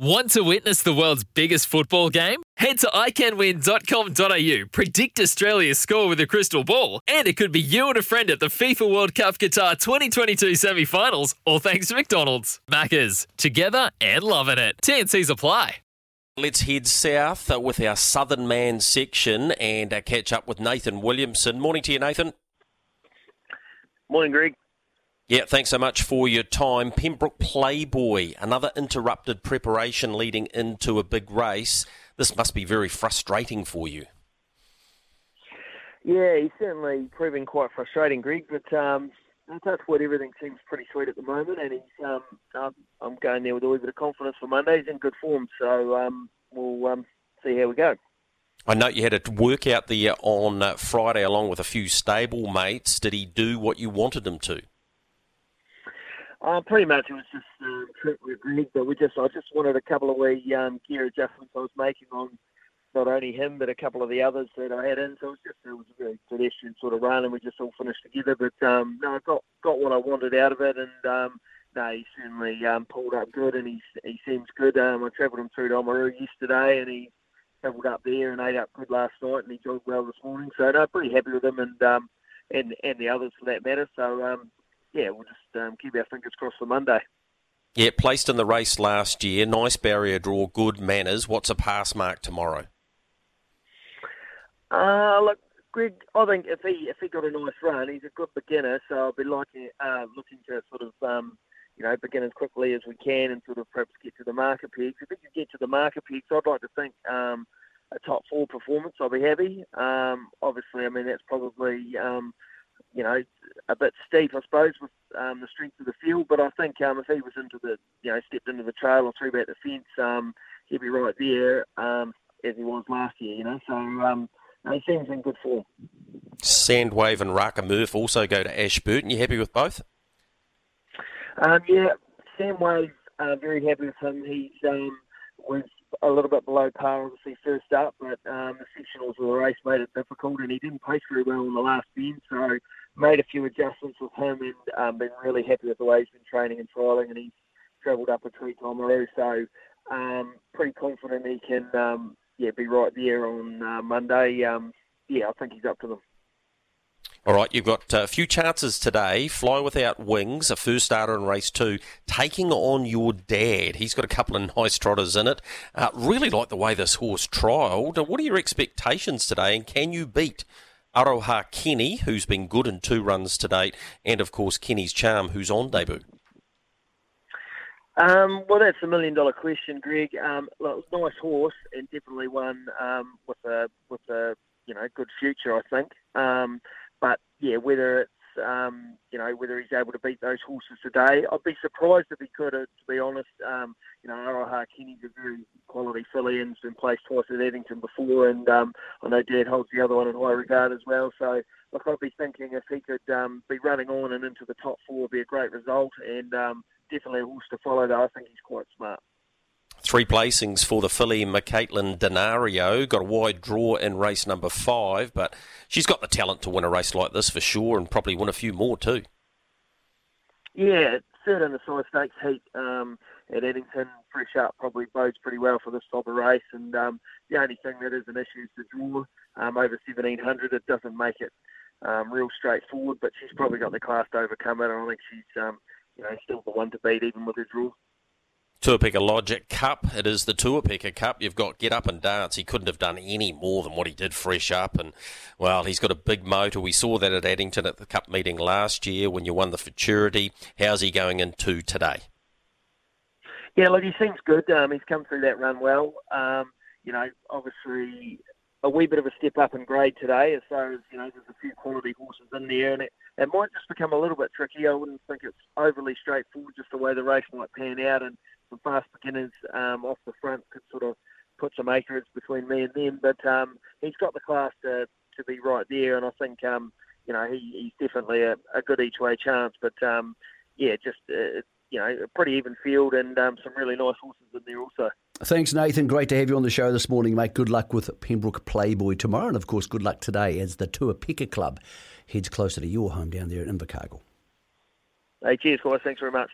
Want to witness the world's biggest football game? Head to iCanWin.com.au, predict Australia's score with a crystal ball, and it could be you and a friend at the FIFA World Cup Qatar 2022 semi finals, all thanks to McDonald's. Maccas, together and loving it. TNC's apply. Let's head south with our Southern Man section and uh, catch up with Nathan Williamson. Morning to you, Nathan. Morning, Greg. Yeah, thanks so much for your time. Pembrook Playboy, another interrupted preparation leading into a big race. This must be very frustrating for you. Yeah, he's certainly proving quite frustrating, Greg. But um, touch wood, everything seems pretty sweet at the moment, and he's um, I'm going there with a little bit of confidence for Monday. He's in good form, so um, we'll um, see how we go. I know you had a workout there on uh, Friday along with a few stable mates. Did he do what you wanted him to? Uh, pretty much, it was just uh, trip with Greg, but we just I just wanted a couple of wee um, gear adjustments I was making on not only him but a couple of the others that I had in. So it was just it was a very pedestrian sort of run, and we just all finished together. But um, no, I got got what I wanted out of it, and um, no, he certainly um, pulled up good, and he he seems good. Um, I travelled him through to Oamaru yesterday, and he travelled up there and ate up good last night, and he jogged well this morning. So no, pretty happy with him, and um, and and the others for that matter. So um, yeah, we'll just um, keep our fingers crossed for Monday. Yeah, placed in the race last year. Nice barrier draw, good manners. What's a pass mark tomorrow? Uh, look, Greg, I think if he if he got a nice run, he's a good beginner. So I'll be liking, uh, looking to sort of um, you know begin as quickly as we can and sort of perhaps get to the marker peaks. If he can get to the marker peaks, I'd like to think um, a top four performance. I'll be happy. Um, obviously, I mean that's probably um, you know a bit steep, I suppose, with um, the strength of the field. But I think um, if he was into the you know stepped into the trail or threw back the fence, um, he'd be right there um, as he was last year. You know, so. Um, he seems in good form. Sandwave and Raka Murph also go to Ashburton. You happy with both? Um, yeah, Sandwave, uh, very happy with him. He um, was a little bit below par, obviously, first up, but um, the sectionals of the race made it difficult, and he didn't pace very well in the last bend, so made a few adjustments with him and um, been really happy with the way he's been training and trialling, and he's travelled up a tree to Oamaru, so um, pretty confident he can um, yeah, be right there on uh, Monday. Um, yeah, I think he's up to them. All right, you've got a few chances today. Fly Without Wings, a first starter in race two, taking on your dad. He's got a couple of nice trotters in it. Uh, really like the way this horse trialled. What are your expectations today, and can you beat Aroha Kenny, who's been good in two runs to date, and of course Kenny's Charm, who's on debut? Um, well, that's a million dollar question, Greg. Um, look, nice horse and definitely one um, with a with a you know good future, I think. Um, but yeah, whether it's um, you know whether he's able to beat those horses today, I'd be surprised if he could. Uh, to be honest, um, you know Aroha Kenny's a very quality filly and's been placed twice at Addington before, and um, I know Dad holds the other one in high regard as well. So look, I'd be thinking if he could um, be running on and into the top four, would be a great result and. Um, definitely a horse to follow, though. I think he's quite smart. Three placings for the filly, McCaitlin Denario. Got a wide draw in race number five, but she's got the talent to win a race like this for sure and probably win a few more too. Yeah, third in the Sires' Stakes heat um, at Addington, fresh up, probably bodes pretty well for this type of race. And um, the only thing that is an issue is the draw um, over 1700. It doesn't make it um, real straightforward, but she's probably got the class to overcome it. And I think she's um, you know, still the one to beat even with his rule. Picker Logic Cup. It is the Picker Cup. You've got Get Up and Dance. He couldn't have done any more than what he did fresh up. And, well, he's got a big motor. We saw that at Addington at the Cup meeting last year when you won the Futurity. How's he going into today? Yeah, look, he seems good. Um, he's come through that run well. Um, you know, obviously a wee bit of a step up in grade today as far as, you know, there's a few quality horses in there. And it, it might just become a little bit tricky. I wouldn't think it's overly straightforward, just the way the race might pan out. And the fast beginners um, off the front could sort of put some acreage between me and them. But um, he's got the class to, to be right there, and I think um, you know he, he's definitely a, a good each way chance. But um, yeah, just uh, you know a pretty even field and um, some really nice horses in there also. Thanks, Nathan. Great to have you on the show this morning, mate. Good luck with Pembrook Playboy tomorrow, and of course, good luck today as the Tour Picker Club heads closer to your home down there at Invercargill. Hey, cheers, guys. Thanks very much.